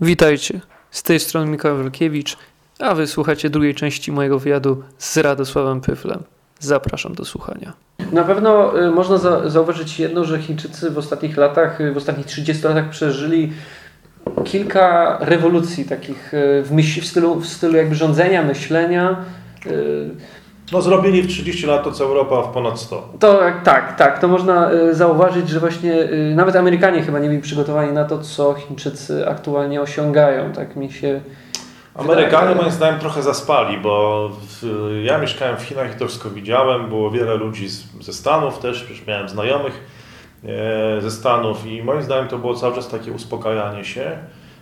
Witajcie, z tej strony Mikołaj Wielkiewicz, a wysłuchacie drugiej części mojego wywiadu z Radosławem Pyflem. Zapraszam do słuchania. Na pewno y, można za zauważyć jedno, że Chińczycy w ostatnich latach, y, w ostatnich 30 latach przeżyli kilka rewolucji takich y, w, w, stylu, w stylu jakby rządzenia, myślenia. No zrobili w 30 lat to co Europa w ponad 100. To tak, tak. To można zauważyć, że właśnie nawet Amerykanie chyba nie byli przygotowani na to, co Chińczycy aktualnie osiągają. Tak mi się Amerykanie moim zdaniem trochę zaspali, bo w, ja mieszkałem w Chinach i to wszystko widziałem. Było wiele ludzi z, ze Stanów też, przecież miałem znajomych e, ze Stanów i moim zdaniem to było cały czas takie uspokajanie się,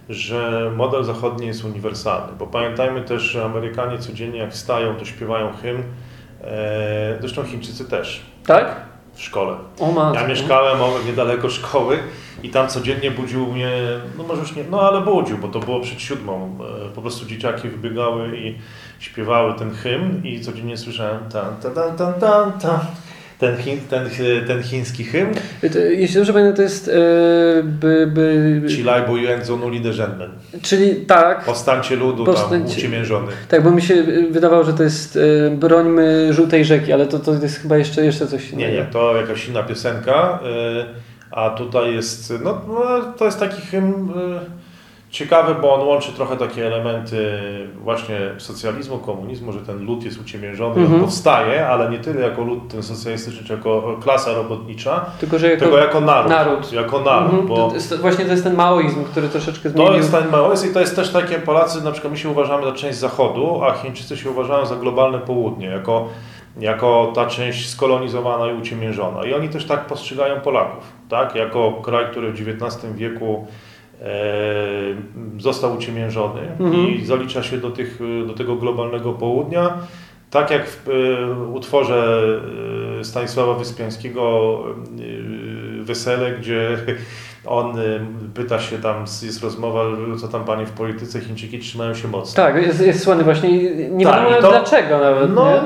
że model zachodni jest uniwersalny. Bo pamiętajmy też, że Amerykanie codziennie jak wstają, to śpiewają hymn. E, zresztą Chińczycy też. Tak? W szkole. O, ja mieszkałem niedaleko szkoły i tam codziennie budził mnie, no może już nie, no ale budził, bo to było przed siódmą. E, po prostu dzieciaki wybiegały i śpiewały ten hymn i codziennie słyszałem tan, tan, tan, tan, tan. Ten, chin, ten, ten chiński hymn. Jeśli dobrze pamiętam, to jest e, by, by... Cilaj Buyen Zonu Liderzenmen. Czyli tak. Powstańcie ludu Powstańcie... tam uciemiężony. Tak, bo mi się wydawało, że to jest e, Brońmy Żółtej Rzeki, ale to, to jest chyba jeszcze, jeszcze coś innego. Nie, nie, to jakaś inna piosenka. A tutaj jest, no, no to jest taki hymn ciekawy, bo on łączy trochę takie elementy właśnie socjalizmu, komunizmu, że ten lud jest uciemiężony, mm -hmm. powstaje, ale nie tyle jako lud ten socjalistyczny, czy jako klasa robotnicza, tylko, że jako, tylko jako naród. naród. Jako naród mm -hmm. bo to jest, właśnie to jest ten maoizm, który troszeczkę zmienił. To jest ten maoizm i to jest też takie, Polacy na przykład my się uważamy za część Zachodu, a Chińczycy się uważają za globalne południe, jako jako ta część skolonizowana i uciemiężona. I oni też tak postrzegają Polaków, tak? jako kraj, który w XIX wieku e, został uciemiężony mhm. i zalicza się do, tych, do tego globalnego południa. Tak jak w e, utworze e, Stanisława Wyspiańskiego e, Wesele, gdzie on y, pyta się tam, jest rozmowa, co tam panie w polityce, Chińczyki trzymają się mocno. Tak, jest, jest słony właśnie, nie tak, wiadomo to, dlaczego nawet. No, nie?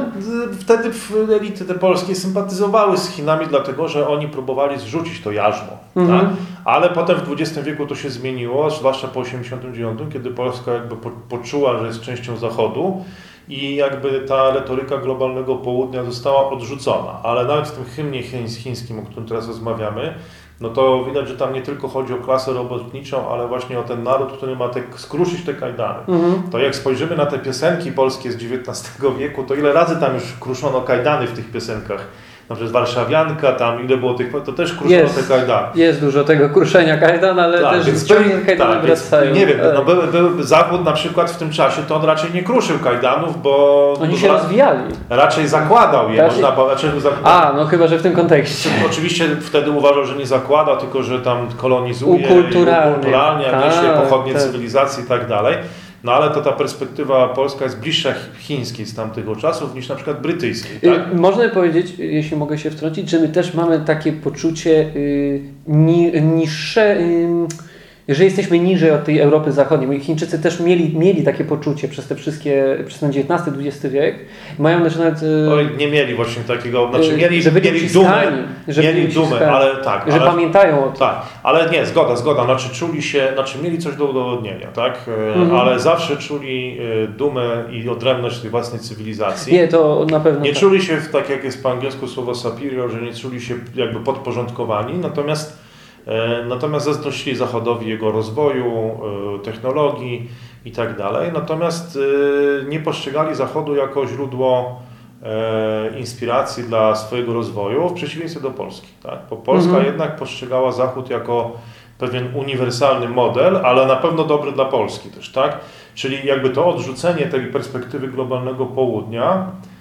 wtedy elity te polskie sympatyzowały z Chinami, dlatego że oni próbowali zrzucić to jarzmo. Mhm. Tak? Ale potem w XX wieku to się zmieniło, zwłaszcza po 1989, kiedy Polska jakby poczuła, że jest częścią Zachodu i jakby ta retoryka globalnego południa została odrzucona. Ale nawet w tym hymnie chińskim, o którym teraz rozmawiamy, no to widać, że tam nie tylko chodzi o klasę robotniczą, ale właśnie o ten naród, który ma te, skruszyć te kajdany. Mhm. To jak spojrzymy na te piosenki polskie z XIX wieku, to ile razy tam już kruszono kajdany w tych piosenkach na przykład Warszawianka, tam ile było tych, to też kruszono jest, te kajdany. Jest dużo tego kruszenia kajdan, ale tak, też zupełnie kajdany tak, wracają. Nie wiem, no, był, był Zachód na przykład w tym czasie, to on raczej nie kruszył kajdanów, bo... Oni się rozwijali. Raczej zakładał je, raczej... można raczej A, no chyba, że w tym kontekście. Oczywiście wtedy uważał, że nie zakłada, tylko że tam kolonizuje, ukulturalnie, ukulturalnie niesie tak, pochodnie tak. cywilizacji i tak dalej. No ale to ta perspektywa polska jest bliższa chińskiej z tamtego czasów niż na przykład brytyjskiej. Y, tak? Można powiedzieć, jeśli mogę się wtrącić, że my też mamy takie poczucie y, niższe. Y, że jesteśmy niżej od tej Europy Zachodniej. Chińczycy też mieli, mieli takie poczucie przez te wszystkie, przez ten XIX-XX wiek. Mają też nawet... E, Oj, nie mieli właśnie takiego, znaczy e, mieli, że byli mieli dumę, że mieli dumę, ale tak. Że ale, pamiętają o tym. Tak, ale nie, zgoda, zgoda, znaczy czuli się, znaczy mieli coś do udowodnienia, tak, e, mhm. ale zawsze czuli dumę i odrębność tej własnej cywilizacji. Nie, to na pewno Nie tak. czuli się, tak jak jest po angielsku słowo superior, że nie czuli się jakby podporządkowani, natomiast natomiast zazdrościli Zachodowi jego rozwoju, e, technologii itd. Tak natomiast e, nie postrzegali Zachodu jako źródło inspiracji dla swojego rozwoju, w przeciwieństwie do Polski. Tak? Bo Polska mhm. jednak postrzegała Zachód jako pewien uniwersalny model, ale na pewno dobry dla Polski też, tak? Czyli jakby to odrzucenie tej perspektywy globalnego południa E,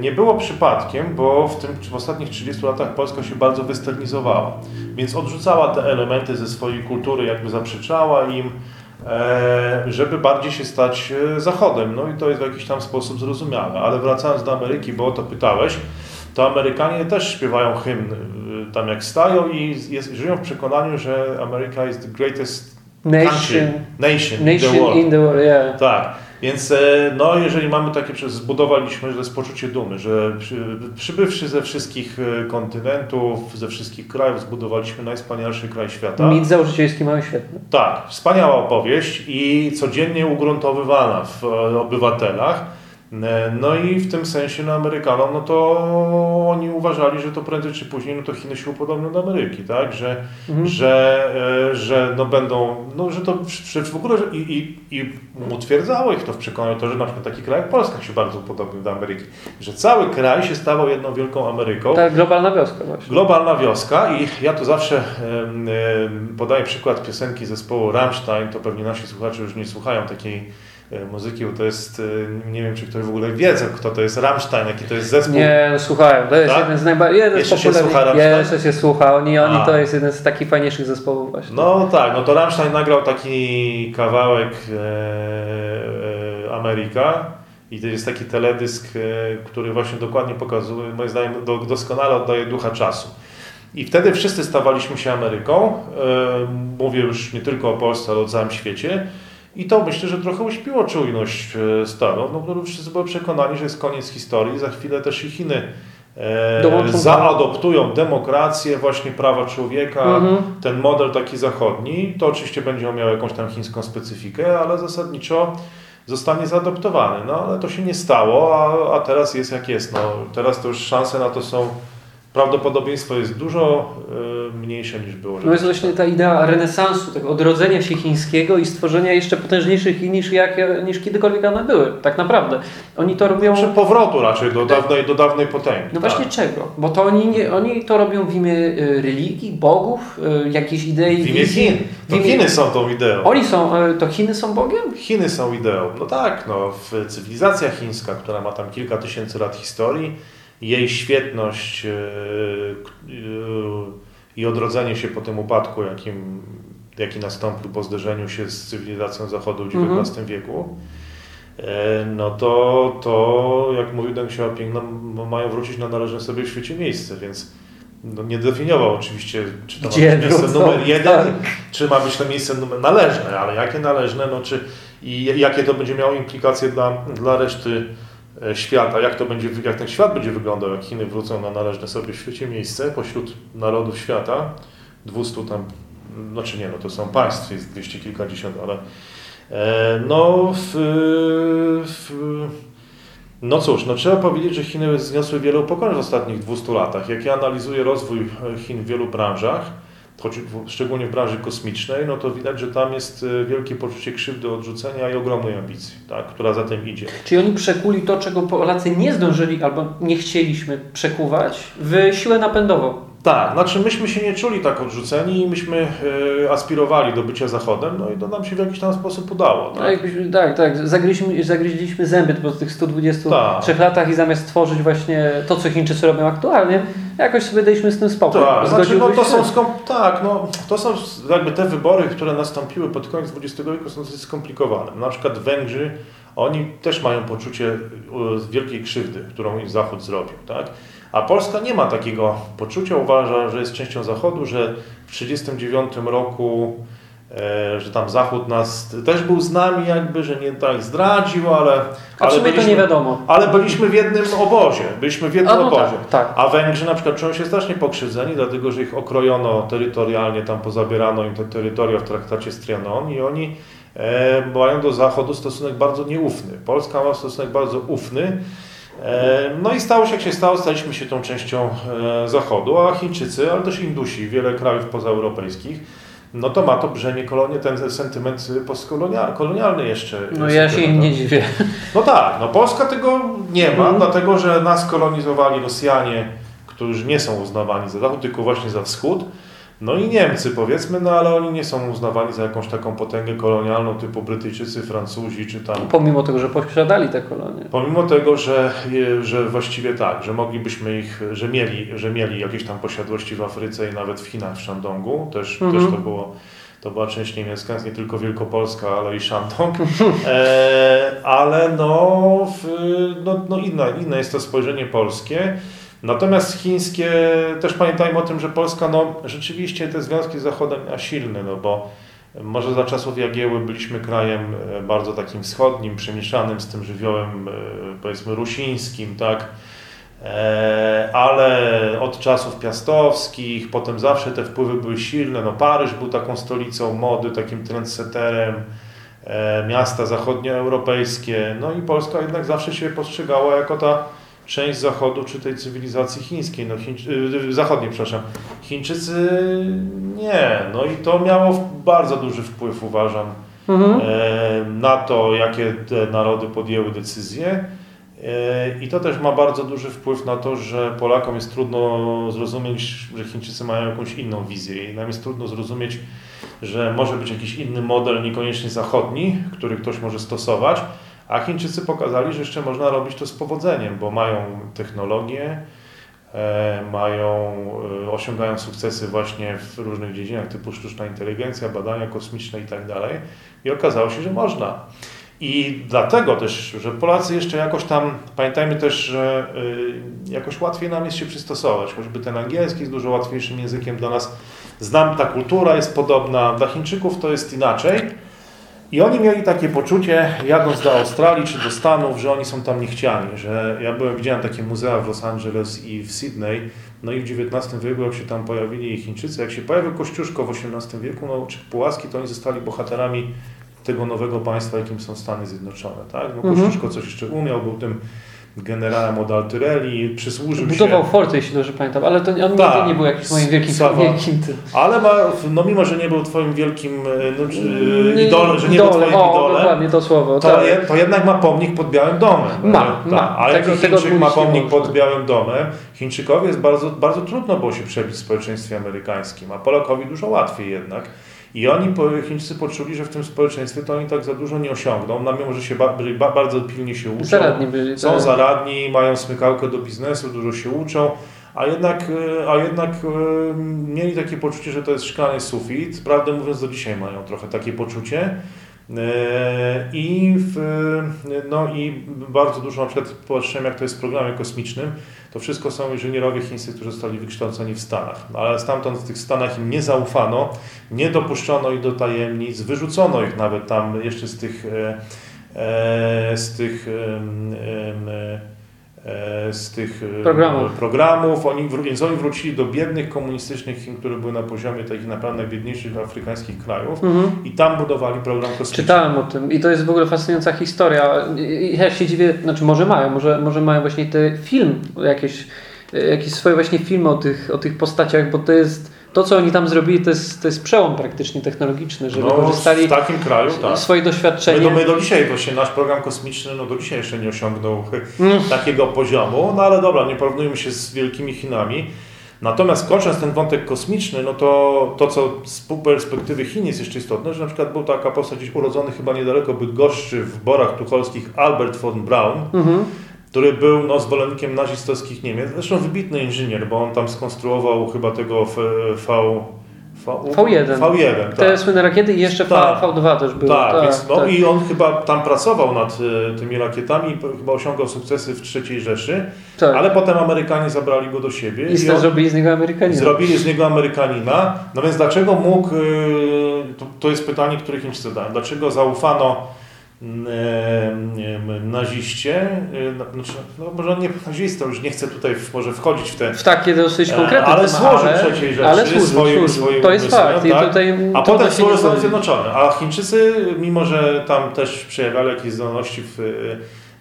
nie było przypadkiem, bo w, tym, w ostatnich 30 latach Polska się bardzo westernizowała, więc odrzucała te elementy ze swojej kultury, jakby zaprzeczała im, e, żeby bardziej się stać e, Zachodem. No i to jest w jakiś tam sposób zrozumiałe. Ale wracając do Ameryki, bo o to pytałeś, to Amerykanie też śpiewają hymn tam jak stają i jest, żyją w przekonaniu, że Ameryka is the greatest nation, country, nation, nation in the world. In the world yeah. Tak. Więc no, jeżeli mamy takie, zbudowaliśmy, że jest poczucie dumy, że przybywszy ze wszystkich kontynentów, ze wszystkich krajów, zbudowaliśmy najwspanialszy kraj świata. Mit założycielski mamy świetny. Tak, wspaniała opowieść i codziennie ugruntowywana w obywatelach. E, no i w tym sensie na Amerykanom, no to oni uważali, że to prędzej czy później, no to Chiny się upodobnią do Ameryki, tak? Że, mhm. że, e, że no będą, no że to w ogóle i, i, i utwierdzało ich to w przekonaniu, to, że na przykład taki kraj jak Polska się bardzo upodobnił do Ameryki. Że cały kraj się stawał jedną wielką Ameryką. Tak, globalna wioska właśnie. Globalna wioska i ja tu zawsze podaję przykład piosenki zespołu Rammstein, to pewnie nasi słuchacze już nie słuchają takiej muzyki, bo to jest, e, nie wiem czy ktoś w ogóle wie, kto to jest Rammstein, jaki to jest zespół. Nie, słuchają, to jest tak? jeden z najbardziej, jeden Jeszcze się słucha? Jeszcze się słucha, oni, oni to jest jeden z takich fajniejszych zespołów właśnie. No tak, no to Rammstein nagrał taki kawałek e, e, Ameryka i to jest taki teledysk, e, który właśnie dokładnie pokazuje, moim zdaniem do, doskonale oddaje ducha czasu. I wtedy wszyscy stawaliśmy się Ameryką, e, mówię już nie tylko o Polsce, ale o całym świecie, i to myślę, że trochę uśpiło czujność e, Stanów, no bo wszyscy byli przekonani, że jest koniec historii, za chwilę też i Chiny e, zaadoptują demokrację, właśnie prawa człowieka, mhm. ten model taki zachodni. To oczywiście będzie miał jakąś tam chińską specyfikę, ale zasadniczo zostanie zaadoptowany. No ale to się nie stało, a, a teraz jest jak jest. No, teraz to już szanse na to są prawdopodobieństwo jest dużo y, mniejsze niż było. No jest właśnie ta idea renesansu, tego odrodzenia się chińskiego i stworzenia jeszcze potężniejszych Chin niż, jak, niż kiedykolwiek one były. Tak naprawdę. Oni to robią... Przy powrotu raczej do dawnej, do dawnej potęgi. No tak. właśnie czego? Bo to oni, nie, oni to robią w imię y, religii, bogów, y, jakiejś idei. W imię Chin. To imię... Chiny są tą ideą. Oni są, to Chiny są Bogiem? Chiny są ideą. No tak, no, cywilizacja chińska, która ma tam kilka tysięcy lat historii, jej świetność e, e, i odrodzenie się po tym upadku, jakim, jaki nastąpił po zderzeniu się z cywilizacją Zachodu w XIX mhm. wieku, e, no to, to jak mówił Deng Xiaoping, no, mają wrócić na należne sobie w świecie miejsce, więc no, nie definiował oczywiście, czy to Gdzie ma być miejsce numer jeden, tak. czy ma być to miejsce numer należne, ale jakie należne, no czy i jakie to będzie miało implikacje dla, dla reszty świata, jak to będzie, jak ten świat będzie wyglądał, jak Chiny wrócą na należne sobie w świecie miejsce pośród narodów świata, 200 tam, znaczy nie, no to są państw, jest dwieście kilkadziesiąt, ale e, no w, w, no cóż, no trzeba powiedzieć, że Chiny zniosły wiele upokorzeń w ostatnich 200 latach. Jak ja analizuję rozwój Chin w wielu branżach, szczególnie w branży kosmicznej, no to widać, że tam jest e, wielkie poczucie krzywdy, odrzucenia i ogromnej ambicji, tak, która za tym idzie. Czyli oni przekuli to, czego Polacy nie zdążyli albo nie chcieliśmy przekuwać w siłę napędową. Tak, znaczy myśmy się nie czuli tak odrzuceni i myśmy y, aspirowali do bycia Zachodem, no i to nam się w jakiś tam sposób udało. Tak, tak, tak. tak. Zagryźliśmy, zagryźliśmy zęby po tych 123 tak. latach i zamiast stworzyć właśnie to, co Chińczycy robią aktualnie, jakoś sobie daliśmy z tym spokój. Tak, znaczy, no, to są tak, no, to są jakby te wybory, które nastąpiły pod koniec XX wieku są dosyć skomplikowane. Na przykład Węgrzy, oni też mają poczucie wielkiej krzywdy, którą im Zachód zrobił. Tak? A Polska nie ma takiego poczucia, uważa, że jest częścią Zachodu, że w 1939 roku, e, że tam Zachód nas też był z nami jakby, że nie tak zdradził, ale... A ale byliśmy, to nie wiadomo. Ale byliśmy w jednym obozie, byliśmy w jednym no obozie. Tak, tak. A Węgrzy na przykład czują się strasznie pokrzywdzeni, dlatego że ich okrojono terytorialnie, tam pozabierano im te terytoria w traktacie z Trianon i oni e, mają do Zachodu stosunek bardzo nieufny. Polska ma stosunek bardzo ufny, no i stało się jak się stało, staliśmy się tą częścią e, Zachodu, a Chińczycy, ale też Indusi, wiele krajów pozaeuropejskich, no to ma to brzemię kolonie, ten sentyment postkolonialny jeszcze. No ja się im nie dziwię. No tak, no Polska tego nie ma, mm. dlatego że nas kolonizowali Rosjanie, którzy nie są uznawani za Zachód, tylko właśnie za Wschód. No i Niemcy powiedzmy, no ale oni nie są uznawani za jakąś taką potęgę kolonialną typu Brytyjczycy, Francuzi czy tam. Pomimo tego, że posiadali te kolonie. Pomimo tego, że, że właściwie tak, że moglibyśmy ich, że mieli, że mieli jakieś tam posiadłości w Afryce i nawet w Chinach, w Shandongu, też, mhm. też to było to była część niemiecka, nie tylko Wielkopolska, ale i Shandong. E, ale no, w, no, no inna, inne jest to spojrzenie polskie. Natomiast chińskie, też pamiętajmy o tym, że Polska no, rzeczywiście te związki z Zachodem ma silne, no bo Może za czasów Jagieły byliśmy krajem bardzo takim wschodnim, przemieszanym z tym żywiołem powiedzmy rusińskim, tak? ale od czasów piastowskich, potem zawsze te wpływy były silne. No Paryż był taką stolicą mody, takim trendsetterem, miasta zachodnioeuropejskie, no i Polska jednak zawsze się postrzegała jako ta część zachodu czy tej cywilizacji chińskiej, no Chiń, yy, zachodniej, przepraszam. Chińczycy nie, no i to miało bardzo duży wpływ, uważam, mhm. e, na to, jakie te narody podjęły decyzje. I to też ma bardzo duży wpływ na to, że Polakom jest trudno zrozumieć, że Chińczycy mają jakąś inną wizję. I nam jest trudno zrozumieć, że może być jakiś inny model, niekoniecznie zachodni, który ktoś może stosować, a Chińczycy pokazali, że jeszcze można robić to z powodzeniem, bo mają technologię, e, mają, e, osiągają sukcesy właśnie w różnych dziedzinach typu sztuczna inteligencja, badania kosmiczne i tak dalej. I okazało się, że można. I dlatego też, że Polacy jeszcze jakoś tam, pamiętajmy też, że y, jakoś łatwiej nam jest się przystosować, choćby ten angielski jest dużo łatwiejszym językiem dla nas. Znam, ta kultura jest podobna, dla Chińczyków to jest inaczej. I oni mieli takie poczucie, jadąc do Australii czy do Stanów, że oni są tam niechciani, że ja byłem, widziałem takie muzea w Los Angeles i w Sydney, no i w XIX wieku, jak się tam pojawili Chińczycy, jak się pojawił Kościuszko w XVIII wieku, no, czy Pułaski, to oni zostali bohaterami tego nowego państwa, jakim są Stany Zjednoczone. Tak? No, mhm. Kościuszko coś jeszcze umiał, był tym generałem od Altyrelli, przysłużył Budował się... forty, jeśli dobrze pamiętam, ale to on Ta, nigdy nie był jakimś moim wielkim, wielkim Ale ma, no mimo, że nie był twoim wielkim e, no, nie, idolem, że nie idole, był twoim o, idolem, dokładnie to słowo. To, tak. je, to jednak ma pomnik pod Białym Domem. Ma, ma. A tego, Chińczyk ma pomnik pod Białym Domem, Chińczykowi jest bardzo, bardzo trudno było się przebić w społeczeństwie amerykańskim, a Polakowi dużo łatwiej jednak. I oni, Chińczycy poczuli, że w tym społeczeństwie to oni tak za dużo nie osiągną, no mimo, że się ba, ba, bardzo pilnie się uczą. Zaradni byli. Są tak. zaradni, mają smykałkę do biznesu, dużo się uczą, a jednak, a jednak e, mieli takie poczucie, że to jest szklany sufit. Prawdę mówiąc, do dzisiaj mają trochę takie poczucie. E, I, w, no i bardzo dużo, na przykład patrzyłem jak to jest w programie kosmicznym, to wszystko są inżynierowie chińscy, którzy zostali wykształceni w Stanach. No, ale stamtąd w tych Stanach im nie zaufano, nie dopuszczono ich do tajemnic, wyrzucono ich nawet tam jeszcze z tych, e, z tych E, z tych e, programów. programów. Oni, więc oni wrócili do biednych komunistycznych Chin, które były na poziomie takich naprawdę biedniejszych afrykańskich krajów mhm. i tam budowali program kosmiczny. Czytałem o tym i to jest w ogóle fascynująca historia. Ja się dziwię, znaczy może mają, może, może mają właśnie te film, jakieś, jakieś swoje właśnie filmy o tych, o tych postaciach, bo to jest to, co oni tam zrobili, to jest, to jest przełom praktycznie technologiczny, że no, wykorzystali w takim kraju, tak. swoje doświadczenie. My do, my do dzisiaj, właśnie nasz program kosmiczny, no do dzisiaj jeszcze nie osiągnął mm. takiego poziomu, no ale dobra, nie porównujmy się z wielkimi Chinami. Natomiast kończąc ten wątek kosmiczny, no to to, co z perspektywy Chin jest jeszcze istotne, że na przykład był taka postać gdzieś urodzony chyba niedaleko Bydgoszczy w Borach Tucholskich Albert von Braun, mm -hmm który był no, zwolennikiem nazistowskich Niemiec. Zresztą wybitny inżynier, bo on tam skonstruował chyba tego v, v, v, V1. V1 tak. Te słynne rakiety i jeszcze tak. V, 2 też były. Tak, tak, więc, no tak. i on chyba tam pracował nad y, tymi rakietami, chyba osiągał sukcesy w III Rzeszy, tak. ale potem Amerykanie zabrali go do siebie. I, i on, zrobili z niego Amerykanina. Zrobili z niego Amerykanina. No więc dlaczego mógł, y, to, to jest pytanie, które Chińczycy zadają, dlaczego zaufano naziście, e, znaczy, no może nie nazistą, już nie chcę tutaj w, może wchodzić w te... W takie dosyć e, konkretne Ale służył ale, przecież rzeczy ale służył, swoim, swoim To jest fakt. Tak? Tutaj, a potem służył Stany Zjednoczone. A Chińczycy, mimo że tam też przejawiali jakieś zdolności w,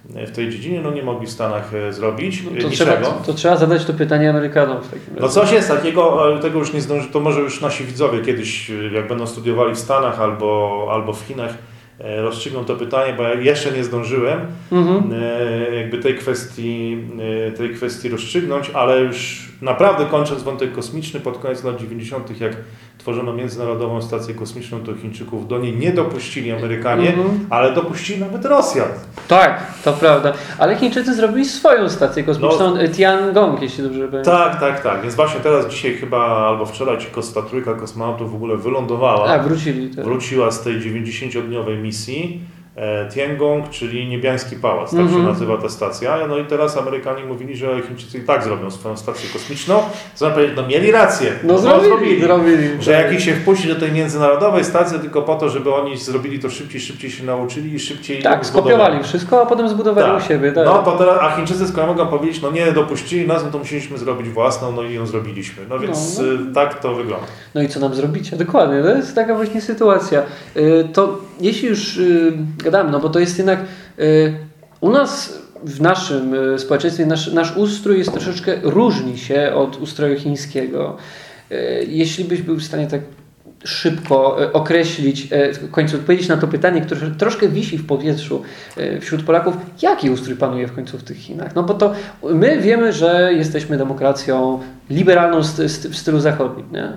w tej dziedzinie, no nie mogli w Stanach e, zrobić no to Trzeba, to trzeba zadać to pytanie Amerykanom w takim razie. No coś jest takiego, tego już nie zdąży, to może już nasi widzowie kiedyś, jak będą studiowali w Stanach albo, albo w Chinach, E, rozstrzygną to pytanie, bo ja jeszcze nie zdążyłem mhm. E, jakby tej kwestii, e, tej kwestii rozstrzygnąć, ale już naprawdę kończąc wątek kosmiczny, pod koniec lat 90., jak tworzono Międzynarodową Stację Kosmiczną, to Chińczyków do niej nie dopuścili Amerykanie, mhm. ale dopuścili nawet Rosjan. Tak, to prawda. Ale Chińczycy zrobili swoją stację kosmiczną, no, Tiangong, jeśli dobrze pamiętam. Tak, tak, tak. Więc właśnie teraz, dzisiaj chyba, albo wczoraj, ci ta trójka kosmonautów w ogóle wylądowała. A, wrócili. Tak. Wróciła z tej 90-dniowej misji. E, Tiangong, czyli Niebiański Pałac, tak mm -hmm. się mhm. nazywa ta stacja. No i teraz Amerykanie mówili, że Chińczycy i tak zrobią swoją stację kosmiczną. Zamiast powiedzieć, no mieli rację. No, no zrobili, zrobili, zrobili. Że jak ich się wpuści do tej międzynarodowej stacji tylko po to, żeby oni zrobili to szybciej, szybciej się nauczyli i szybciej Tak, skopiowali wszystko, a potem zbudowali tak. u siebie. Tak. No to teraz, a Chińczycy skoro mogą powiedzieć, no nie dopuścili nas, no to musieliśmy zrobić własną, no i ją zrobiliśmy. No więc no, no. tak to wygląda. No i co nam zrobicie? Dokładnie, to jest taka właśnie sytuacja. Y, to jeśli już y, gadamy, no bo to jest jednak y, u nas w naszym y, społeczeństwie nasz, nasz ustrój jest troszeczkę różni się od ustroju chińskiego. Jeśli byś był w stanie tak szybko określić, w końcu odpowiedzieć na to pytanie, które troszkę wisi w powietrzu wśród Polaków, jaki ustrój panuje w końcu w tych Chinach? No bo to my wiemy, że jesteśmy demokracją liberalną w stylu zachodnim. Nie?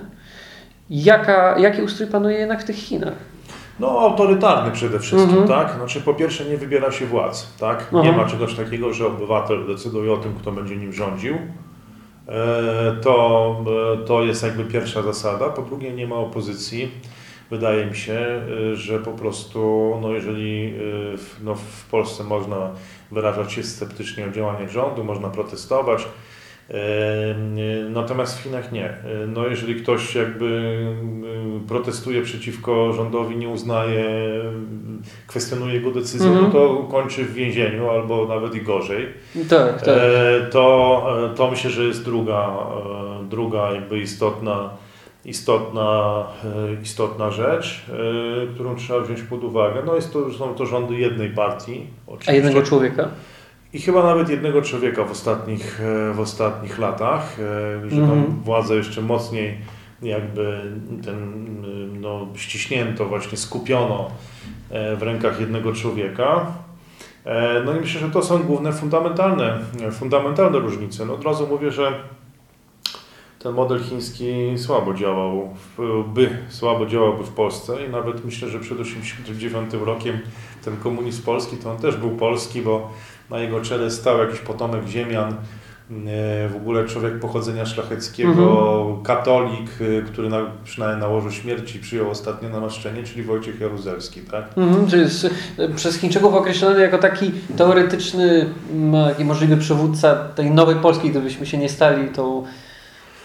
Jaka, jaki ustrój panuje jednak w tych Chinach? No, autorytarny przede wszystkim, mhm. tak? Znaczy, po pierwsze, nie wybiera się władz, tak? Nie ma czegoś takiego, że obywatel decyduje o tym, kto będzie nim rządził. E, to, e, to jest jakby pierwsza zasada. Po drugie, nie ma opozycji. Wydaje mi się, e, że po prostu, no jeżeli no w Polsce można wyrażać się sceptycznie o działaniach rządu, można protestować, Natomiast w Chinach nie. No jeżeli ktoś jakby protestuje przeciwko rządowi, nie uznaje, kwestionuje jego decyzję, mm -hmm. no to kończy w więzieniu albo nawet i gorzej. Tak, tak. To, to myślę, że jest druga, druga jakby istotna, istotna, istotna rzecz, którą trzeba wziąć pod uwagę. No jest to, są to rządy jednej partii. Oczywiście. A jednego człowieka? I chyba nawet jednego człowieka w ostatnich, e, w ostatnich latach, e, że tam mm -hmm. władzę jeszcze mocniej jakby ten, no, ściśnięto, właśnie skupiono e, w rękach jednego człowieka. No i myślę, że to są główne fundamentalne, fundamentalne różnice. No od razu mówię, że ten model chiński słabo działał, by słabo działałby w Polsce i nawet myślę, że przed 1989 rokiem ten komunizm polski, to on też był polski, bo na jego czele stał jakiś potomek ziemian, e, w ogóle człowiek pochodzenia szlacheckiego, mhm. katolik, e, który na, przynajmniej na łożu śmierci przyjął ostatnie namaszczenie, czyli Wojciech Jaruzelski, tak? Mhm, czyli jest przez Chińczyków określony jako taki teoretyczny, możliwy przywódca tej nowej Polski, gdybyśmy się nie stali tą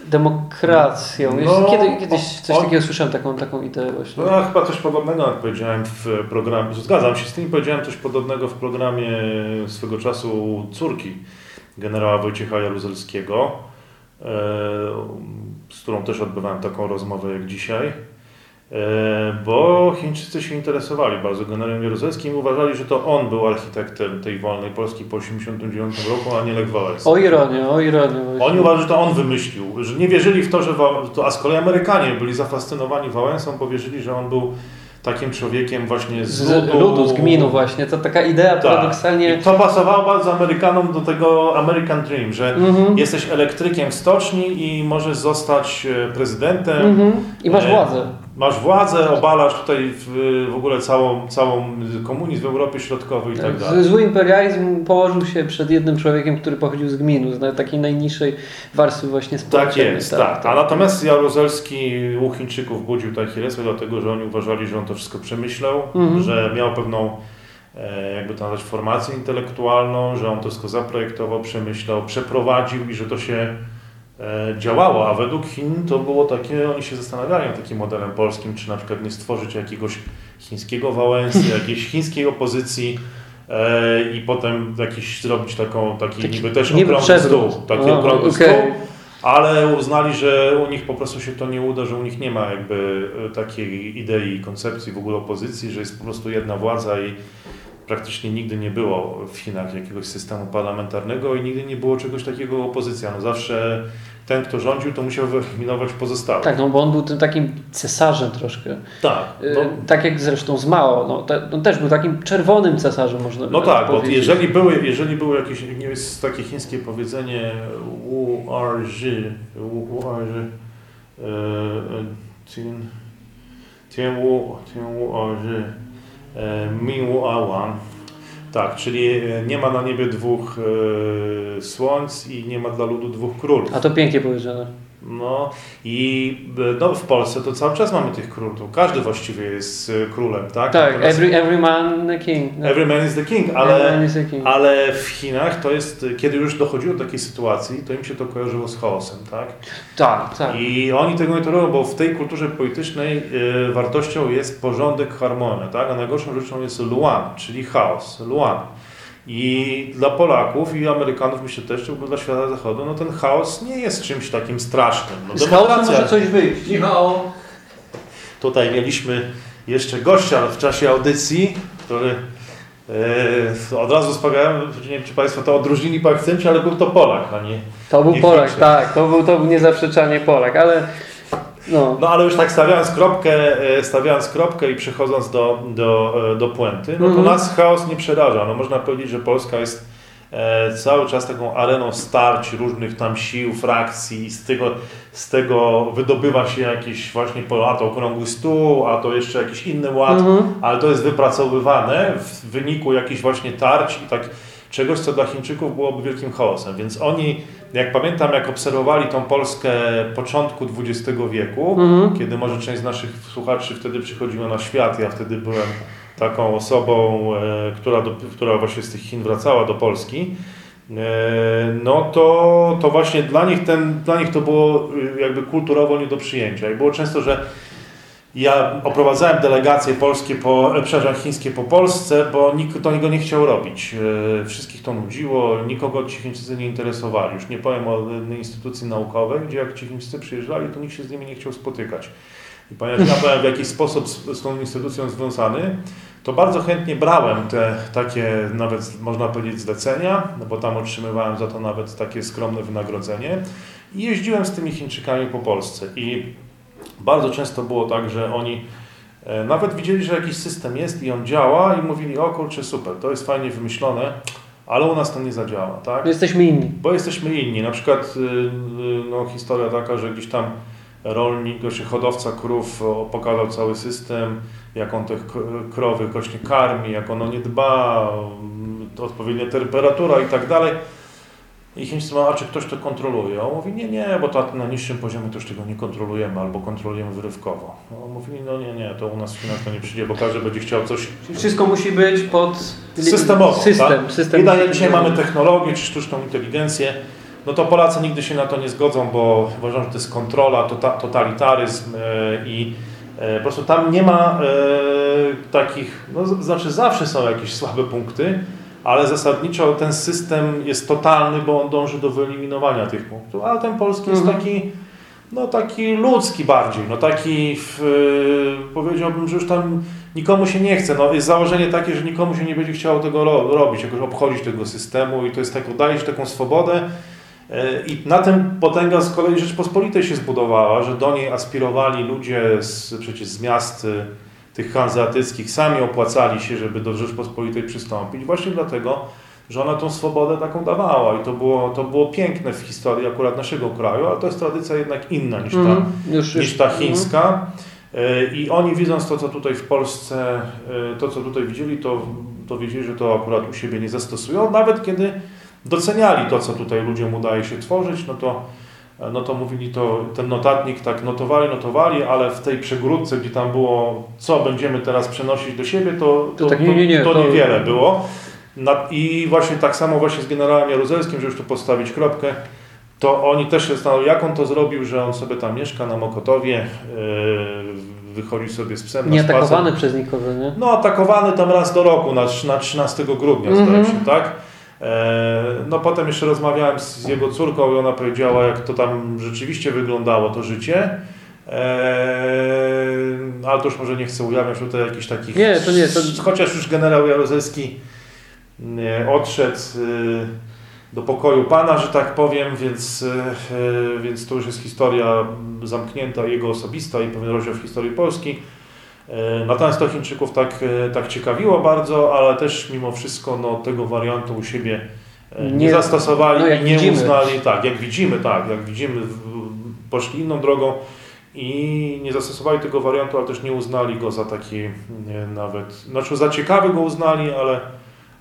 demokracją. No, Kiedy, kiedyś coś on, takiego słyszałem, taką, taką ideę właśnie. No ja chyba coś podobnego jak powiedziałem w programie, zgadzam się z tym, powiedziałem coś podobnego w programie swego czasu córki generała Wojciecha Jaruzelskiego, e, z którą też odbywałem taką rozmowę jak dzisiaj. E, bo Chińczycy się interesowali bardzo generałem Jaruzelskim i uważali, że to on był architektem tej wolnej Polski po 1989 roku, a nie Lech Wałęsa. O ironię, o ironię. Oni uważali, że to on wymyślił, że nie wierzyli w to, że to, a z kolei Amerykanie byli zafascynowani Wałęsą, bo wierzyli, że on był takim człowiekiem właśnie z, z ludu. ludu. z gminu właśnie. To taka idea tak. paradoksalnie... I to pasowało bardzo Amerykanom do tego American Dream, że mhm. jesteś elektrykiem w stoczni i możesz zostać e, prezydentem. Mhm. I masz e, władzę masz władzę, obalasz tutaj w, w ogóle całą, całą komunizm w Europie Środkowej i tak, tak dalej. Zły imperializm położył się przed jednym człowiekiem, który pochodził z gminu, z takiej najniższej warstwy właśnie społecznej. Tak jest, tak. tak. A natomiast Jaruzelski u Chińczyków budził taki respekt, dlatego że oni uważali, że on to wszystko przemyślał, mhm. że miał pewną e, jakby to nazwać formację intelektualną, że on to wszystko zaprojektował, przemyślał, przeprowadził i że to się działało, a według Chin to było takie, oni się zastanawiają takim modelem polskim, czy na przykład nie stworzyć jakiegoś chińskiego Wałęsy, jakiejś chińskiej opozycji e, i potem jakiś zrobić taką, taki, taki niby też okrągły stół, taki o, okrągły okay. stół, ale uznali, że u nich po prostu się to nie uda, że u nich nie ma jakby e, takiej idei, koncepcji w ogóle opozycji, że jest po prostu jedna władza i praktycznie nigdy nie było w Chinach jakiegoś systemu parlamentarnego i nigdy nie było czegoś takiego opozycja. No zawsze ten, kto rządził, to musiał wyeliminować pozostałych. Tak, no bo on był tym takim cesarzem troszkę. Tak. Y, no. Tak jak zresztą z Mao, no, te, no też był takim czerwonym cesarzem, można No tak, powiedzieć. bo jeżeli były, jeżeli było jakieś, nie jest takie chińskie powiedzenie Wu Zhi, Wu Tin Tian Wu Er Zhi E, Miu Awan. Tak, czyli e, nie ma na niebie dwóch e, słońc i nie ma dla ludu dwóch królów. A to pięknie powiedziane. No i no, w Polsce to cały czas mamy tych królów. Każdy właściwie jest królem, tak? Tak, every, every man the king. No. Every man is the king, ale, king. ale w Chinach to jest, kiedy już dochodziło do takiej sytuacji, to im się to kojarzyło z chaosem, tak? Tak, tak. I oni tego nie tolerują, bo w tej kulturze politycznej wartością jest porządek, harmonia, tak? A najgorszą rzeczą jest luan, czyli chaos, luan. I dla Polaków i Amerykanów, myślę też, czy dla świata zachodu, no ten chaos nie jest czymś takim strasznym. No, Z chaosem może coś wyjść. Michał. Tutaj mieliśmy jeszcze gościa w czasie audycji, który e, od razu wspomniałem, nie wiem czy Państwo to odróżnili po akcencie, ale był to Polak, a nie To był nie Polak, tak, to był, to był niezaprzeczanie Polak, ale no. no ale już tak stawiając kropkę, e, stawiając kropkę i przechodząc do, do, e, do puenty, no to mm -hmm. nas chaos nie przeraża. No można powiedzieć, że Polska jest e, cały czas taką areną starć różnych tam sił, frakcji i z tego, z tego wydobywa się jakiś właśnie, a to okrągły stół, a to jeszcze jakiś inny ład, mm -hmm. ale to jest wypracowywane w wyniku jakichś właśnie tarć i tak czegoś, co dla Chińczyków byłoby wielkim chaosem. Więc oni, jak pamiętam, jak obserwowali tą Polskę początku XX wieku, mhm. kiedy może część z naszych słuchaczy wtedy przychodziła na świat, ja wtedy byłem taką osobą, e, która, do, która właśnie z tych Chin wracała do Polski, e, no to, to właśnie dla nich, ten, dla nich to było e, jakby kulturowo nie do przyjęcia. I było często, że ja oprowadzałem delegacje polskie, po, e, przepraszam, chińskie po Polsce, bo nikt to niego nie chciał robić. E, wszystkich to nudziło, nikogo ci Chińczycy nie interesowali. Już nie powiem o instytucji naukowej, gdzie jak ci Chińczycy przyjeżdżali, to nikt się z nimi nie chciał spotykać. I ponieważ ja byłem w jakiś sposób z, z tą instytucją związany, to bardzo chętnie brałem te takie nawet można powiedzieć zlecenia, no bo tam otrzymywałem za to nawet takie skromne wynagrodzenie i jeździłem z tymi Chińczykami po Polsce. I bardzo często było tak, że oni e, nawet widzieli, że jakiś system jest i on działa i mówili, o kurczę, super, to jest fajnie wymyślone, ale u nas to nie zadziała, tak? Bo jesteśmy inni. Bo jesteśmy inni. Na przykład y, y, no, historia taka, że gdzieś tam rolnik, czy hodowca krów pokazał cały system, jak on te krowy właśnie karmi, jak ono nie dba, odpowiednia temperatura i tak dalej. I Chińczycy mówią, a czy ktoś to kontroluje? On mówi, nie, nie, bo to na niższym poziomie to już tego nie kontrolujemy, albo kontrolujemy wyrywkowo. No, on mówi, no nie, nie, to u nas w Chinach to nie przyjdzie, bo każdy będzie chciał coś... Wszystko musi być pod... Systemowo, system. Tak? system I dalej dzisiaj mamy technologię, czy sztuczną inteligencję, no to Polacy nigdy się na to nie zgodzą, bo uważam, że to jest kontrola, tota, totalitaryzm yy, i yy, po prostu tam nie ma yy, takich, no znaczy zawsze są jakieś słabe punkty, ale zasadniczo ten system jest totalny, bo on dąży do wyeliminowania tych punktów, ale ten polski jest mhm. taki, no taki ludzki bardziej, no taki w, powiedziałbym, że już tam nikomu się nie chce, no jest założenie takie, że nikomu się nie będzie chciało tego robić, jakoś obchodzić tego systemu i to jest tak, daje się taką swobodę. E, i na tym potęga z kolei Rzeczpospolitej się zbudowała, że do niej aspirowali ludzie z, przecież z miast tych hanzeatyckich sami opłacali się, żeby do Rzeczpospolitej przystąpić, właśnie dlatego, że ona tą swobodę taką dawała i to było, to było piękne w historii akurat naszego kraju, ale to jest tradycja jednak inna niż ta, mm, już, niż ta chińska. Mm. I oni widząc to, co tutaj w Polsce, e, to co tutaj widzieli, to, to wiedzieli, że to akurat u siebie nie zastosują, nawet kiedy doceniali to, co tutaj ludziom udaje się tworzyć, no to no to mówili to, ten notatnik tak notowali, notowali, ale w tej przegródce, gdzie tam było, co będziemy teraz przenosić do siebie, to, to, to, tak, nie, nie, nie, to, to niewiele było. I właśnie tak samo właśnie z generałem Jaruzelskim, że już tu postawić kropkę, to oni też się zastanawiają, jak on to zrobił, że on sobie tam mieszka na Mokotowie, yy, wychodzi sobie z psem Nie atakowany przez nikogo, nie? No atakowany tam raz do roku, na, na 13 grudnia mm -hmm. zdaje się, tak? E, no potem jeszcze rozmawiałem z jego córką i ona powiedziała, jak to tam rzeczywiście wyglądało to życie. Eee, ale to już może nie chcę ujawniać tutaj jakichś takich... Nie, to nie. To... Chociaż już generał Jaruzelski odszedł y, do pokoju Pana, że tak powiem, więc, więc to już jest historia zamknięta, jego osobista i pewien rozdział w historii Polski. E, natomiast to Chińczyków tak, e, tak ciekawiło bardzo, ale też mimo wszystko no, tego wariantu u siebie e, nie, nie zastosowali no, i nie widzimy. uznali, tak, jak widzimy, tak, jak widzimy, poszli inną drogą i nie zastosowali tego wariantu, ale też nie uznali go za taki nawet, znaczy za ciekawy go uznali, ale,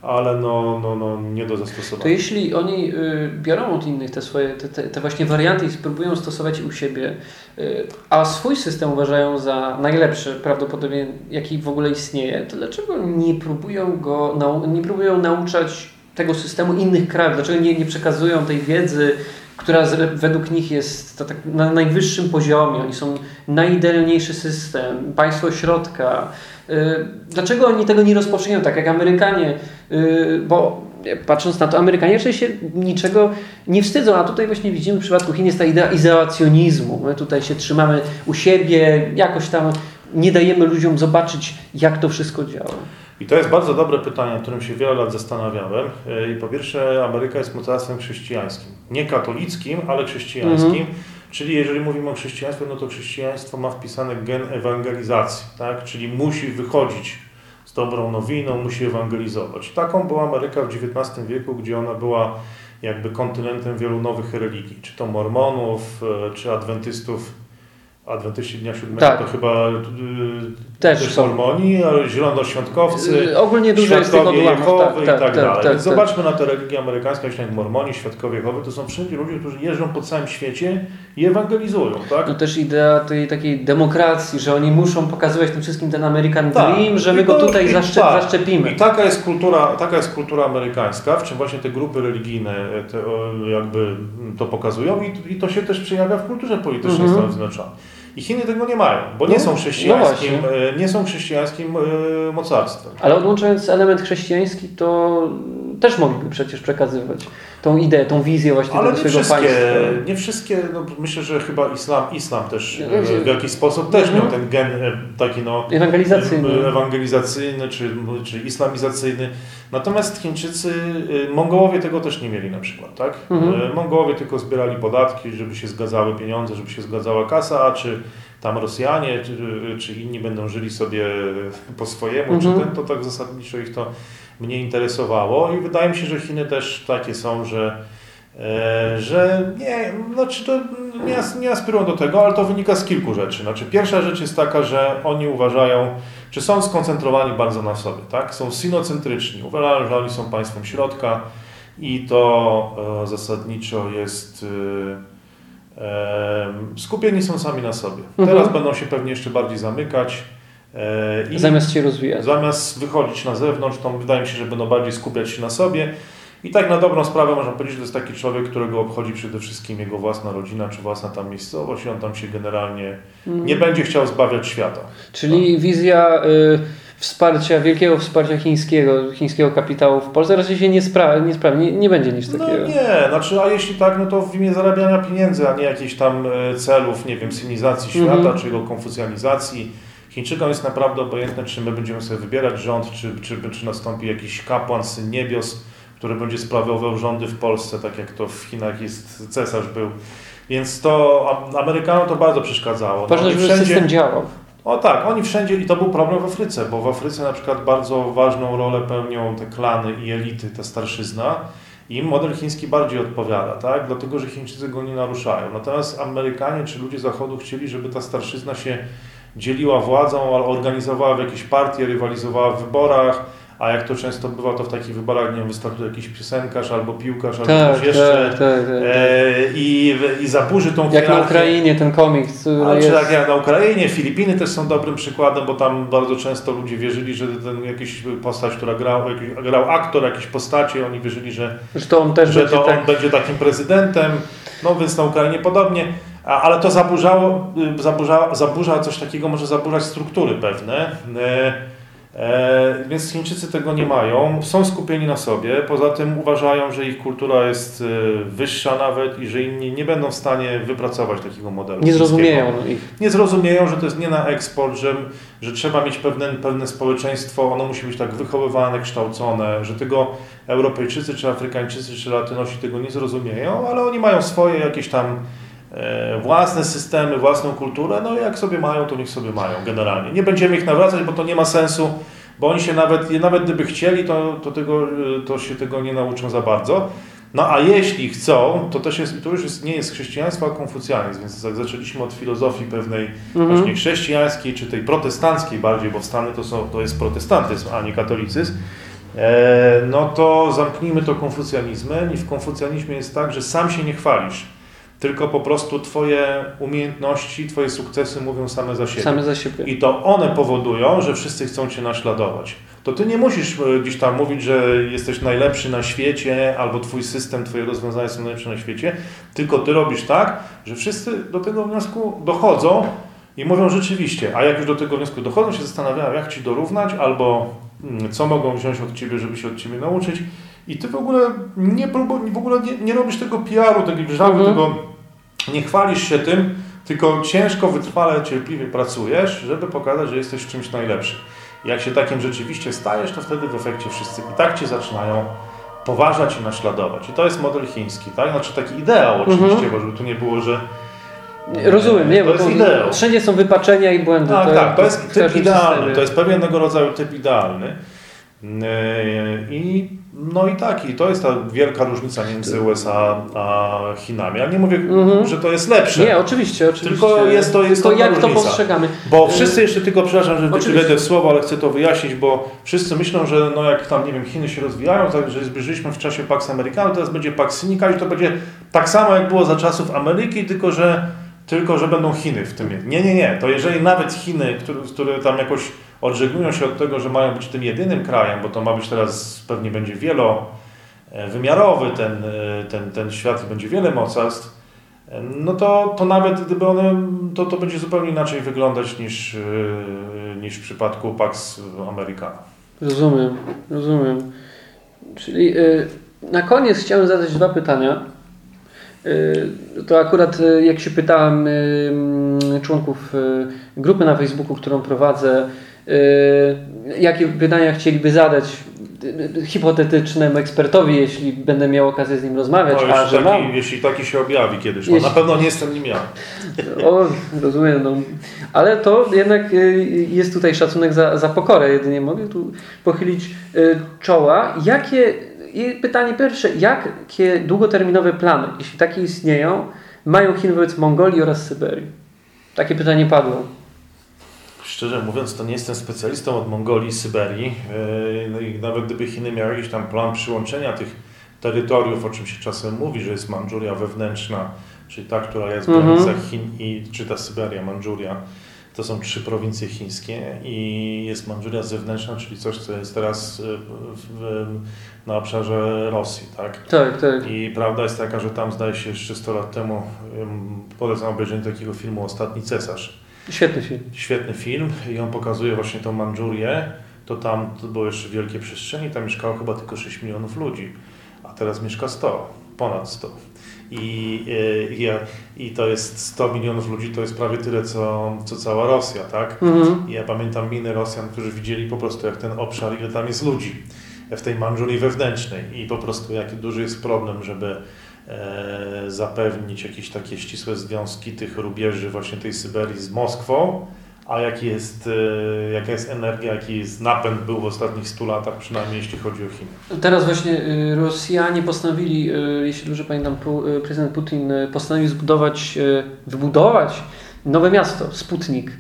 ale no, no, no nie do zastosowania. To jeśli oni y, biorą od innych te swoje, te, te, te właśnie warianty i spróbują stosować u siebie, y, a swój system uważają za najlepszy prawdopodobnie, jaki w ogóle istnieje, to dlaczego nie próbują go, nie próbują nauczać tego systemu innych krajów? Dlaczego nie, nie przekazują tej wiedzy, która według nich jest tak na najwyższym poziomie? Oni są najidealniejszy system, państwo środka, Y, dlaczego oni tego nie rozpoczynają tak jak Amerykanie? Y, bo patrząc na to, Amerykanie raczej się niczego nie wstydzą, a tutaj właśnie widzimy w przypadku Chin jest ta idea izolacjonizmu. My tutaj się trzymamy u siebie, jakoś tam nie dajemy ludziom zobaczyć, jak to wszystko działa. I to jest bardzo dobre pytanie, nad którym się wiele lat zastanawiałem. Y, I po pierwsze, Ameryka jest mocarstwem chrześcijańskim. Nie katolickim, ale chrześcijańskim. Mhm. Czyli jeżeli mówimy o chrześcijaństwie, no to chrześcijaństwo ma wpisany gen ewangelizacji, tak? czyli musi wychodzić dobrą nowiną, musi ewangelizować. Taką była Ameryka w XIX wieku, gdzie ona była jakby kontynentem wielu nowych religii, czy to mormonów, e, czy adwentystów Adwentyści Dnia Siódmego tak. to chyba y, też. Mormoni, zielonoświątkowcy, yy, ogólnie dużo świadkowie Jehowy tak, i tak, tak dalej. Tak, Więc tak. zobaczmy na te religie amerykańskie, jak Mormoni, świadkowie Jehowy, to są wszędzie ludzie, którzy jeżdżą po całym świecie i ewangelizują. Tak? No też idea tej takiej demokracji, że oni muszą pokazywać tym wszystkim ten American tak. Dream, że my go tutaj zaszczep, tak. zaszczepimy. I taka jest, kultura, taka jest kultura amerykańska, w czym właśnie te grupy religijne te, jakby to pokazują i, i to się też przejawia w kulturze politycznej mhm. Stanów Zjednoczonych. I Chiny tego nie mają, bo nie no, są chrześcijańskim, no nie są chrześcijańskim e, mocarstwem. Ale odłączając element chrześcijański, to też mogliby przecież przekazywać tą ideę, tą wizję właśnie Ale tego swojego wszystkie, państwa. Nie wszystkie, no myślę, że chyba islam, islam też e, w jakiś sposób też miał ten gen taki no ewangelizacyjny, ewangelizacyjny czy, czy islamizacyjny. Natomiast Chińczycy, Mongołowie tego też nie mieli na przykład, tak? Mhm. Mongołowie tylko zbierali podatki, żeby się zgadzały pieniądze, żeby się zgadzała kasa, a czy tam Rosjanie czy, czy inni będą żyli sobie po swojemu, mhm. czy ten, to tak zasadniczo ich to mnie interesowało i wydaje mi się, że Chiny też takie są, że e, że nie, znaczy to nie, nie aspirują do tego, ale to wynika z kilku rzeczy. Znaczy, pierwsza rzecz jest taka, że oni uważają, czy są skoncentrowani bardzo na sobie, tak? Są sinocentryczni, uważają, że oni są państwem środka i to e, zasadniczo jest e, skupieni są sami na sobie. Mhm. Teraz będą się pewnie jeszcze bardziej zamykać. E, I zamiast się rozwijać. Zamiast wychodzić na zewnątrz, to wydaje mi się, że będą bardziej skupiać się na sobie. I tak na dobrą sprawę można powiedzieć, że to jest taki człowiek, którego obchodzi przede wszystkim jego własna rodzina, czy własna tam miejscowość i on tam się generalnie mm. nie będzie chciał zbawiać świata. Czyli no. wizja y, wsparcia, wielkiego wsparcia chińskiego, chińskiego kapitału w Polsce raczej się nie sprawi, nie, sprawi, nie, nie będzie nic no takiego. No nie, znaczy, a jeśli tak, no to w imię zarabiania pieniędzy, a nie jakichś tam e, celów, nie wiem, synizacji świata, mm -hmm. czy jego konfucjanizacji Chińczykom jest naprawdę obojętne, czy my będziemy sobie wybierać rząd, czy, czy, czy nastąpi jakiś kapłan, syn niebios, który będzie sprawował rządy w Polsce, tak jak to w Chinach jest cesarz był. Więc to Amerykanom to bardzo przeszkadzało. Ważne, no, żeby system działał. O tak, oni wszędzie, i to był problem w Afryce, bo w Afryce na przykład bardzo ważną rolę pełnią te klany i elity, ta starszyzna. Im model chiński bardziej odpowiada, tak? dlatego że Chińczycy go nie naruszają. Natomiast Amerykanie czy ludzie Zachodu chcieli, żeby ta starszyzna się dzieliła władzą, organizowała w jakieś partie, rywalizowała w wyborach, a jak to często bywa, to w takich wyborach, nie wiem, wystartuje jakiś piosenkarz albo piłkarz, albo tak, ktoś jeszcze tak, tak, tak, e, i, i zaburzy tą Jak na Ukrainie ten komiks. A, jest... Czy tak jak na Ukrainie, Filipiny też są dobrym przykładem, bo tam bardzo często ludzie wierzyli, że ten jakiś postać, która grał, jakiś, grał aktor, jakieś postacie, oni wierzyli, że, że to on, też że to on tak... będzie takim prezydentem. No więc na Ukrainie podobnie ale to zaburzało, y, zaburza, zaburza coś takiego, może zaburzać struktury pewne. E, e, więc Chińczycy tego nie mają, są skupieni na sobie, poza tym uważają, że ich kultura jest y, wyższa nawet i że inni nie będą w stanie wypracować takiego modelu. Nie zrozumieją ich. Nie zrozumieją, że to jest nie na eksport, że, że trzeba mieć pewne, pewne społeczeństwo, ono musi być tak wychowywane, kształcone, że tego Europejczycy, czy Afrykańczycy, czy Latynosi tego nie zrozumieją, ale oni mają swoje jakieś tam własne systemy, własną kulturę, no jak sobie mają, to niech sobie mają generalnie. Nie będziemy ich nawracać, bo to nie ma sensu, bo oni się nawet, nawet gdyby chcieli, to, to, tego, to się tego nie nauczą za bardzo. No a jeśli chcą, to też jest, to już jest, nie jest chrześcijaństwo, a konfucjanizm, więc zaczęliśmy od filozofii pewnej mhm. właśnie chrześcijańskiej, czy tej protestanckiej bardziej, bo w Stany to, są, to jest protestantyzm, a nie katolicyzm. e, no to zamknijmy to konfucjanizmem i w konfucjanizmie jest tak, że sam się nie chwalisz tylko po prostu Twoje umiejętności, Twoje sukcesy mówią same za siebie. Same za siebie. I to one powodują, że wszyscy chcą Cię naśladować. To Ty nie musisz e, gdzieś tam mówić, że jesteś najlepszy na świecie, albo Twój system, Twoje rozwiązania są najlepsze na świecie, tylko Ty robisz tak, że wszyscy do tego wniosku dochodzą i mówią rzeczywiście, a jak już do tego wniosku dochodzą, się zastanawiają, jak Ci dorównać, albo mm, co mogą wziąć od Ciebie, żeby się od Ciebie nauczyć. I Ty w ogóle nie, w ogóle nie, nie robisz tego PR-u, tego żalu, mhm. tego nie chwalisz się tym, tylko ciężko, wytrwale, cierpliwie pracujesz, żeby pokazać, że jesteś w czymś najlepszy. Jak się takim rzeczywiście stajesz, to wtedy w efekcie wszyscy i tak Cię zaczynają poważać i naśladować. I to jest model chiński, tak? Znaczy taki ideał oczywiście, mhm. bo żeby tu nie było, że Rozumiem, nie, to bo jest ideał. wszędzie są wypaczenia i błędy. Tak, to, tak, to jest typ idealny, systemie. to jest pewnego rodzaju typ idealny. E, I, no i tak, i to jest ta wielka różnica między USA a Chinami. Ja nie mówię, mhm. że to jest lepsze. Nie, oczywiście, oczywiście. Tylko jest to jest Tylko jak różnica. to postrzegamy. Bo wszyscy jeszcze tylko, przepraszam, że wejdę w słowo, ale chcę to wyjaśnić, bo wszyscy myślą, że no jak tam, nie wiem, Chiny się rozwijają, tak, że zbliżyliśmy w czasie Pax Americano, teraz będzie Pax Sinica i to będzie tak samo jak było za czasów Ameryki, tylko że, tylko że będą Chiny w tym. Nie, nie, nie. To jeżeli nawet Chiny, które, które tam jakoś odżegnują się od tego, że mają być tym jedynym krajem, bo to ma być teraz, pewnie będzie wielowymiarowy ten, ten, ten świat i będzie wiele mocarstw, no to, to nawet gdyby one, to, to będzie zupełnie inaczej wyglądać niż, niż w przypadku Pax Americana. Rozumiem, rozumiem. Czyli y, na koniec chciałem zadać dwa pytania. To akurat jak się pytałem członków grupy na Facebooku, którą prowadzę, jakie pytania chcieliby zadać hipotetycznemu ekspertowi, jeśli będę miał okazję z nim rozmawiać. No, jeśli, taki, mam... jeśli taki się objawi kiedyś, jeśli... na pewno nie jestem nim ja. O, rozumiem, no. ale to jednak y, jest tutaj szacunek za, za pokorę, jedynie mogę tu pochylić czoła. Jakie, i pytanie pierwsze, jakie długoterminowe plany, jeśli takie istnieją, mają Chiny wobec Mongolii oraz Syberii? Takie pytanie padło. Szczerze mówiąc, to nie jestem specjalistą od Mongolii i Syberii. E, no i nawet gdyby Chiny miały jakiś tam plan przyłączenia tych terytoriów, o czym się czasem mówi, że jest Mandżuria wewnętrzna, czyli ta, która jest w mhm. granicach Chin i czy ta Syberia, Mandżuria, to są trzy prowincje chińskie i jest Mandżuria zewnętrzna, czyli coś, co jest teraz w, w, na obszarze Rosji, tak? Tak, tak. I prawda jest taka, że tam zdaje się jeszcze 100 lat temu polecam obejrzenie takiego filmu Ostatni Cesarz Świetny film. Świetny film i on pokazuje właśnie tą Mandżurię. To tam to było jeszcze wielkie przestrzenie, tam mieszkało chyba tylko 6 milionów ludzi, a teraz mieszka 100, ponad 100. I, i, i to jest 100 milionów ludzi, to jest prawie tyle, co, co cała Rosja, tak? Mhm. I ja pamiętam miny Rosjan, którzy widzieli po prostu, jak ten obszar, ile tam jest ludzi w tej Mandżurii wewnętrznej i po prostu jaki duży jest problem, żeby E, zapewnić jakieś takie ścisłe związki tych rubieży właśnie tej Syberii z Moskwą, a jaki jest, e, jaka jest energia, jaki jest napęd był w ostatnich 100 latach, przynajmniej jeśli chodzi o Chiny. Teraz właśnie y, Rosjanie postanowili, jeśli dobrze pamiętam, prezydent Putin postanowił zbudować, wybudować nowe miasto, Sputnik.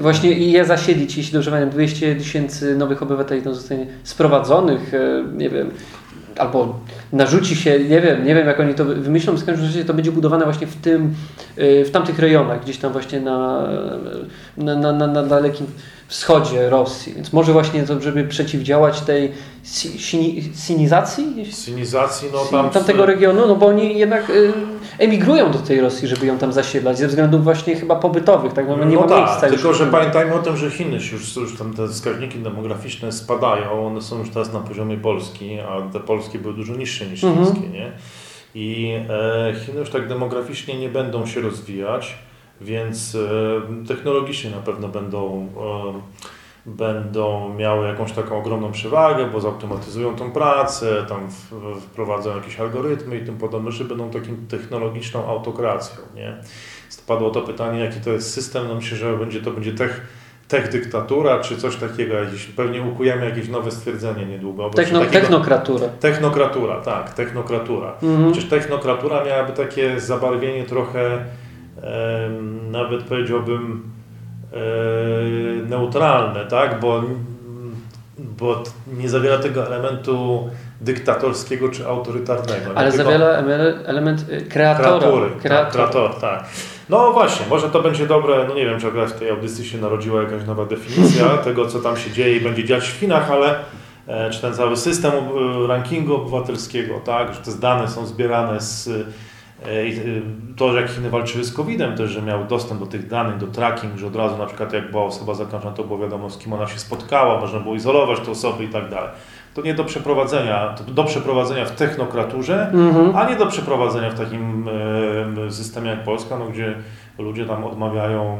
Właśnie i je zasiedlić, jeśli dobrze pamiętam, 200 tysięcy nowych obywateli tam zostanie sprowadzonych, nie wiem, albo narzuci się, nie wiem, nie wiem jak oni to wymyślą, w każdym razie to będzie budowane właśnie w tym, y, w tamtych rejonach, gdzieś tam właśnie na, na, na, na, na dalekim wschodzie Rosji. Więc może właśnie to, żeby przeciwdziałać tej sinizacji? Sinizacji, no tam... Tamtego regionu, no bo oni jednak y, emigrują do tej Rosji, żeby ją tam zasiedlać, ze względów właśnie chyba pobytowych, tak? No, nie no ma tak, miejsca tylko już. że pamiętajmy o tym, że Chiny już, już tam te wskaźniki demograficzne spadają, one są już teraz na poziomie Polski, a te polskie były dużo niższe niż mhm. chińskie, nie? I e, Chiny już tak demograficznie nie będą się rozwijać, więc e, technologicznie na pewno będą, e, będą miały jakąś taką ogromną przewagę, bo zautomatyzują tą pracę, tam wprowadzą jakieś algorytmy i tym podobne, że będą takim technologiczną autokracją. Nie? Padło to pytanie, jaki to jest system, no myślę, że będzie, to będzie tech, tech dyktatura, czy coś takiego, jakieś, pewnie ukujemy jakieś nowe stwierdzenie niedługo. Techno, takiego, technokratura. Technokratura, tak, technokratura. Mhm. Przecież technokratura miałaby takie zabarwienie trochę nawet powiedziałbym e, neutralne, tak? Bo, bo nie zawiera tego elementu dyktatorskiego czy autorytarnego. Ale zawiera element y, kreatora. Kreatury, kreator. Tak, kreator, tak. No właśnie, może to będzie dobre, no nie wiem, czy akurat w tej audycji się narodziła jakaś nowa definicja tego, co tam się dzieje i będzie dziać w Chinach, ale e, czy ten cały system e, rankingu obywatelskiego, tak, że te dane są zbierane z e, to, że jak Chiny walczyły z COVID-em też, że miały dostęp do tych danych, do tracking, że od razu na przykład jak była osoba zakażona, to było wiadomo z kim ona się spotkała, można było izolować te osoby i tak dalej to nie do przeprowadzenia, do przeprowadzenia w technokraturze, mhm. a nie do przeprowadzenia w takim e, systemie jak Polska, no, gdzie ludzie tam odmawiają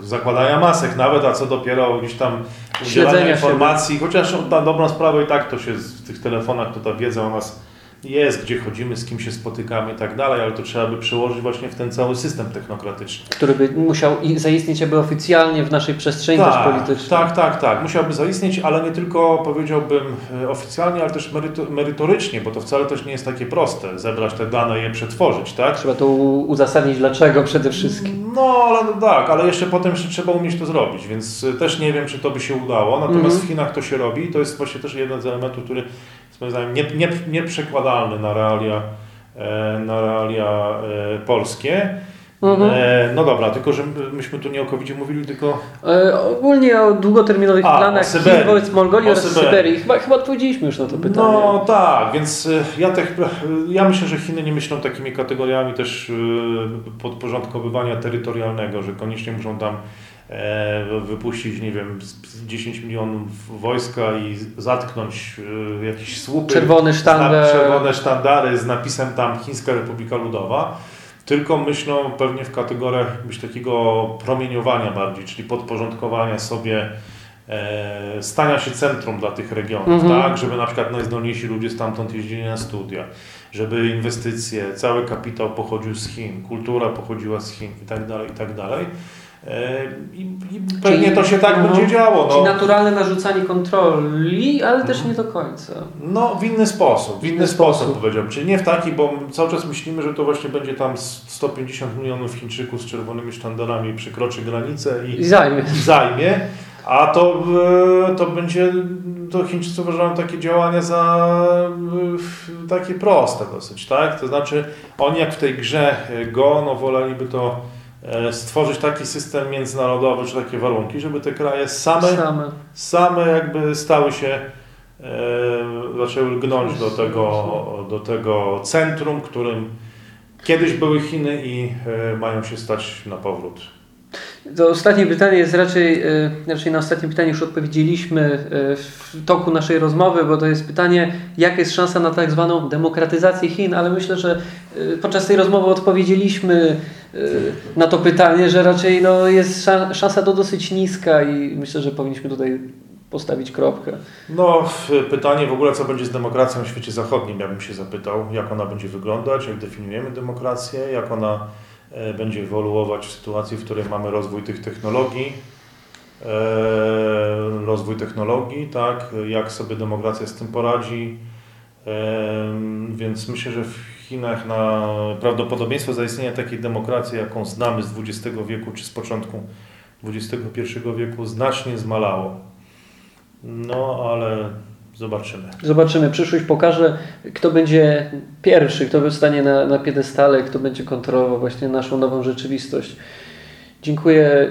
e, zakładania masek nawet, a co dopiero gdzieś tam udzielania informacji, siebie. chociaż na dobrą sprawę i tak to się w tych telefonach, to ta wiedza o nas jest, gdzie chodzimy, z kim się spotykamy i tak dalej, ale to trzeba by przełożyć właśnie w ten cały system technokratyczny. Który by musiał zaistnieć aby oficjalnie w naszej przestrzeni tak, też politycznej. Tak, tak, tak. Musiałby zaistnieć, ale nie tylko powiedziałbym e, oficjalnie, ale też merytorycznie, bo to wcale też nie jest takie proste, zebrać te dane i je przetworzyć, tak? Trzeba to uzasadnić dlaczego przede wszystkim. No, ale no tak, ale jeszcze potem jeszcze trzeba umieć to zrobić, więc e, też nie wiem, czy to by się udało, natomiast mm -hmm. w Chinach to się robi i to jest właśnie też jeden z elementów, który moim zdaniem nie, nie, nieprzekładalny na realia, e, na realia e, polskie. Mhm. E, no dobra, tylko że myśmy tu nie o covid mówili, tylko... E, ogólnie o długoterminowych A, planach Chin wobec Mongolii oraz Syberii. Syberii. Chyba, chyba odpowiedzieliśmy już na to pytanie. No tak, więc ja, te, ja myślę, że Chiny nie myślą takimi kategoriami też podporządkowywania terytorialnego, że koniecznie muszą tam wypuścić, nie wiem, 10 milionów wojska i zatknąć e, jakieś słupy. Czerwony sztandar. Czerwone sztandary z napisem tam Chińska Republika Ludowa. Tylko myślą pewnie w kategoriach być takiego promieniowania bardziej, czyli podporządkowania sobie e, stania się centrum dla tych regionów, mhm. tak? Żeby na przykład najzdolniejsi ludzie stamtąd jeździli na studia, żeby inwestycje, cały kapitał pochodził z Chin, kultura pochodziła z Chin i tak dalej, i tak dalej. I, pewnie czyli, to się tak no, będzie działo. No. Czyli naturalne narzucanie kontroli, ale też nie do końca. No, w inny sposób. W inny, inny sposób, sposób powiedziałbym. Czyli nie w taki, bo cały czas myślimy, że to właśnie będzie tam 150 milionów Chińczyków z czerwonymi sztandarami przekroczy granicę i, I zajmie. I zajmie. A to, e, to będzie, to Chińczycy uważają takie działania za e, takie proste dosyć, tak? To znaczy oni jak w tej grze Go, no woleliby to stworzyć taki system międzynarodowy, czy takie warunki, żeby te kraje same, same. same jakby stały się, e, zaczęły lgnąć do tego, do tego centrum, którym kiedyś były Chiny i e, mają się stać na powrót. To ostatnie pytanie jest raczej, e, raczej na ostatnie pytanie już odpowiedzieliśmy e, w toku naszej rozmowy, bo to jest pytanie, jaka jest szansa na tak zwaną demokratyzację Chin, ale myślę, że e, podczas tej rozmowy odpowiedzieliśmy na to pytanie, że raczej no, jest szansa to dosyć niska i myślę, że powinniśmy tutaj postawić kropkę. No, pytanie w ogóle, co będzie z demokracją w świecie zachodnim, ja bym się zapytał, jak ona będzie wyglądać, jak definiujemy demokrację, jak ona będzie ewoluować w sytuacji, w której mamy rozwój tych technologii, e, rozwój technologii, tak, jak sobie demokracja z tym poradzi. E, więc myślę, że w Chinach na prawdopodobieństwo zaistnienia takiej demokracji, jaką znamy z XX wieku czy z początku XXI wieku, znacznie zmalało. No ale Zobaczymy. Zobaczymy. Przyszłość pokaże, kto będzie pierwszy, kto wystanie na, na piedestale, kto będzie kontrolował właśnie naszą nową rzeczywistość. Dziękuję.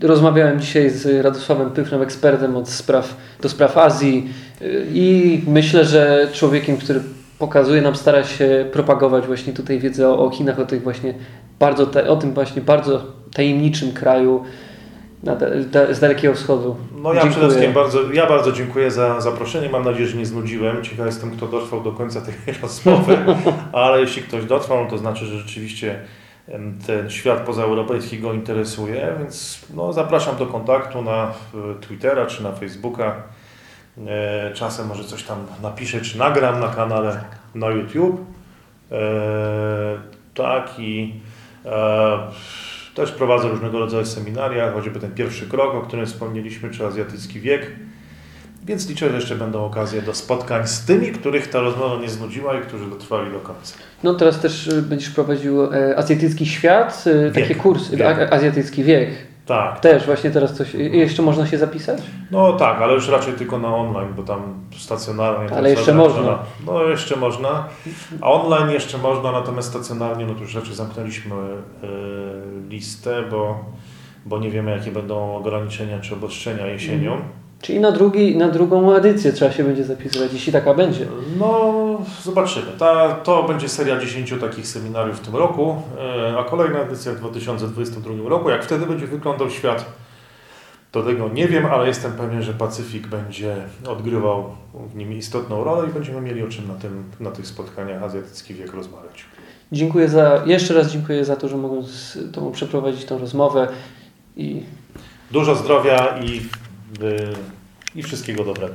Y, rozmawiałem dzisiaj z Radosławem Pyfrem, ekspertem od spraw, do spraw Azji y, i myślę, że człowiekiem, który pokazuje nam, stara się propagować właśnie tutaj wiedzę o, o Chinach, o tych właśnie bardzo, o tym właśnie bardzo tajemniczym kraju, z Dalekiego Wschodu. No ja dziękuję. przede wszystkim bardzo, ja bardzo dziękuję za zaproszenie. Mam nadzieję, że nie znudziłem. Ciekaw jestem, kto dotrwał do końca tej rozmowy, ale jeśli ktoś dotrwał, no to znaczy, że rzeczywiście ten świat pozaeuropejski go interesuje, więc no, zapraszam do kontaktu na Twittera czy na Facebooka. E, czasem może coś tam napiszę, czy nagram na kanale na YouTube. E, tak i e, też prowadzę różnego rodzaju seminaria, choćby ten pierwszy krok, o którym wspomnieliśmy, czy azjatycki wiek. Więc liczę, że jeszcze będą okazje do spotkań z tymi, których ta rozmowa nie znudziła i którzy dotrwali do końca. No teraz też y, będziesz prowadził e, azjatycki świat, e, takie kursy, wiek. azjatycki wiek. Tak. Też właśnie teraz coś. Jeszcze można się zapisać? No tak, ale już raczej tylko na online, bo tam stacjonarnie... Ale jeszcze można. No jeszcze można, a online jeszcze można, natomiast stacjonarnie no to już raczej zamknęliśmy e, listę, bo, bo nie wiemy jakie będą ograniczenia czy obostrzenia jesienią. Czyli na, drugi, na drugą edycję trzeba się będzie zapisywać, jeśli taka będzie. No, zobaczymy. Ta, to będzie seria 10 takich seminariów w tym roku, e, a kolejna edycja w 2022 roku. Jak wtedy będzie wyglądał świat, to tego nie wiem, ale jestem pewien, że Pacyfik będzie odgrywał w nim istotną rolę i będziemy mieli o czym na, tym, na tych spotkaniach Azjatycki Wiek rozmawiać. Dziękuję za, jeszcze raz dziękuję za to, że mogłem z Tobą przeprowadzić tą rozmowę i Dużo zdrowia i, i wszystkiego dobrego.